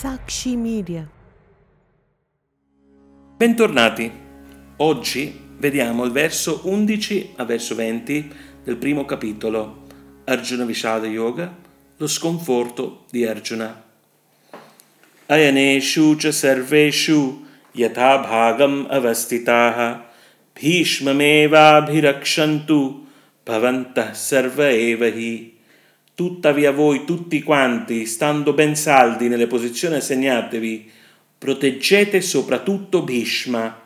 Sakshi Media. Bentornati. Oggi vediamo il verso 11 a verso 20 del primo capitolo, Arjuna Vishada Yoga, lo sconforto di Arjuna. Ayaneshu cha sarveshu yatha bhagam avastitaha bhishmamevabhirakshantu bhavantah sarva eva hi. Tuttavia voi tutti quanti, stando ben saldi nelle posizioni assegnatevi, proteggete soprattutto Bhishma.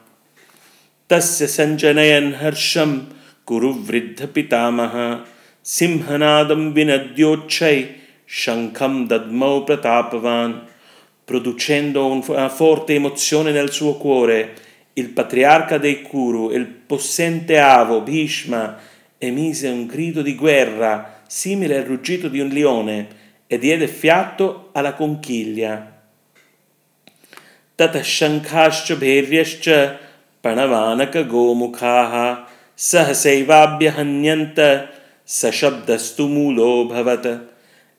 Tasya sanjanayan harsham kuru vriddha pitamaha simhanadam vinadyochai shankham dadmau pratapavan producendo una forte emozione nel suo cuore il patriarca dei Kuru, il possente avo Bhishma, emise un grido di guerra simile al ruggito di un leone, e diede fiato alla conchiglia. ततः शङ्खाश्च भैर्यश्च प्रणवानकगोमुखाः सहसैवाभ्यहन्यन्त सशब्दस्तु मूलोऽभवत्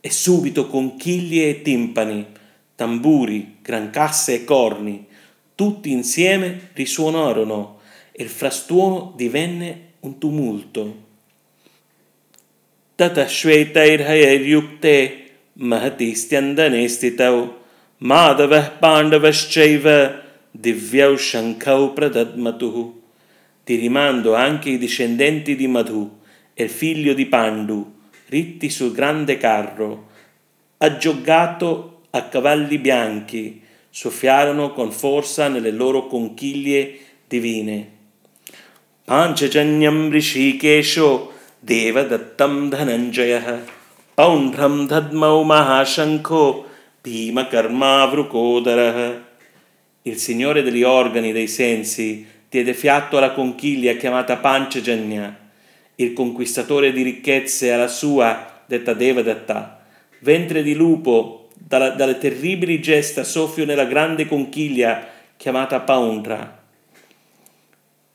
e subito conchiglie e timpani, tamburi, grancasse e corni, tutti insieme risuonarono e il frastuono divenne un tumulto. ततः श्वेतैर्हयैर्युक्ते महति स्त्यन्दने स्थितौ माधवः पाण्डवश्चैव divyau shankau pradadmatuhu, ti rimando anche i discendenti di Madhu e il figlio di Pandu, ritti sul grande carro, aggioggato a cavalli bianchi, soffiarono con forza nelle loro conchiglie divine. Panchajanyam Rishikesho देवदत्तं धनञ्जयः पौण्ड्रं दद्मौ महाशङ्खो भीमकर्मावृकोदरः Il Signore degli organi dei sensi diede fiato alla conchiglia chiamata Panchajanya, il conquistatore di ricchezze alla sua, detta Devadatta, ventre di lupo, dalla, dalle terribili gesta soffio nella grande conchiglia chiamata Paundra.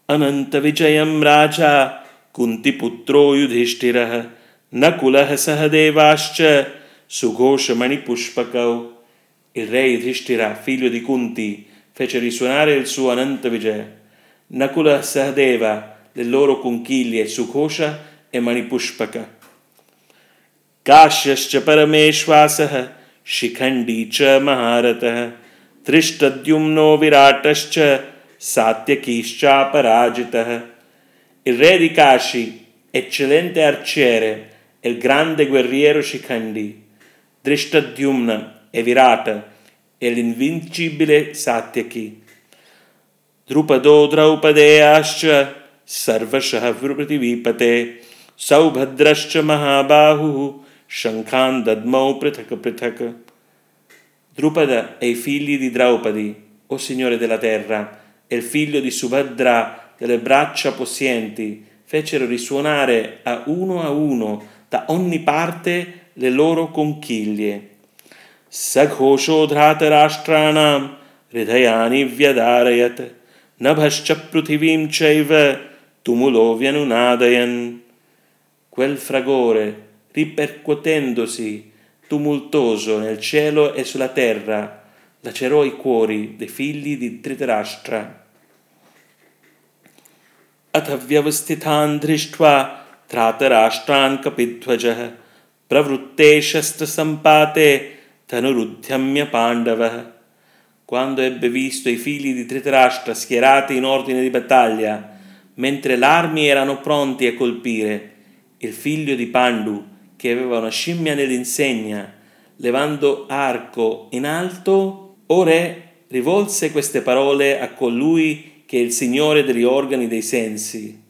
Ananta Vijayam Raja कुन्तिपुत्रो युधिष्ठिरः नकुलः सहदेवाश्च il suo Ananta Vijaya. Nakula Sahadeva, le loro conchiglie Sughosha e Manipushpaka. काश्यश्च परमेश्वासः। शिखण्डी च महारथः। त्रिष्टद्युम्नो विराटश्च। सात्यकीश्चापराजितः Il re di Kashi, eccellente arciere, e il grande guerriero Shikandi, Drishtadyumna e Virata, e l'invincibile Satyaki. Drupado Draupadeascha Sarvashah Vritivipate Saubhadrascha Mahabahu Shankhan Dadmau Prithaka Prithaka. Drupada e i figli di Draupadi, o Signore della terra, e il figlio di Subhadra delle braccia possenti fecero risuonare a uno a uno da ogni parte le loro conchiglie. Saghosho dhratarashtranam hridayani vyadarayat nabhascha prithivim chaiva tumulo vyanunadayan. Quel fragore, ripercuotendosi tumultoso nel cielo e sulla terra, lacerò i cuori dei figli di Dhritarashtra. अथ व्यवस्थितान् दृष्ट्वा त्रातराष्ट्रान् कपिध्वजः प्रवृत्ते शस्त्रसम्पाते धनुरुद्यम्य पाण्डवः quando ebbe visto i figli di Tritarashtra schierati in ordine di battaglia, mentre le armi erano pronti a colpire, il figlio di Pandu, che aveva una scimmia nell'insegna, levando arco in alto, o re rivolse queste parole a colui che è il Signore degli organi dei sensi.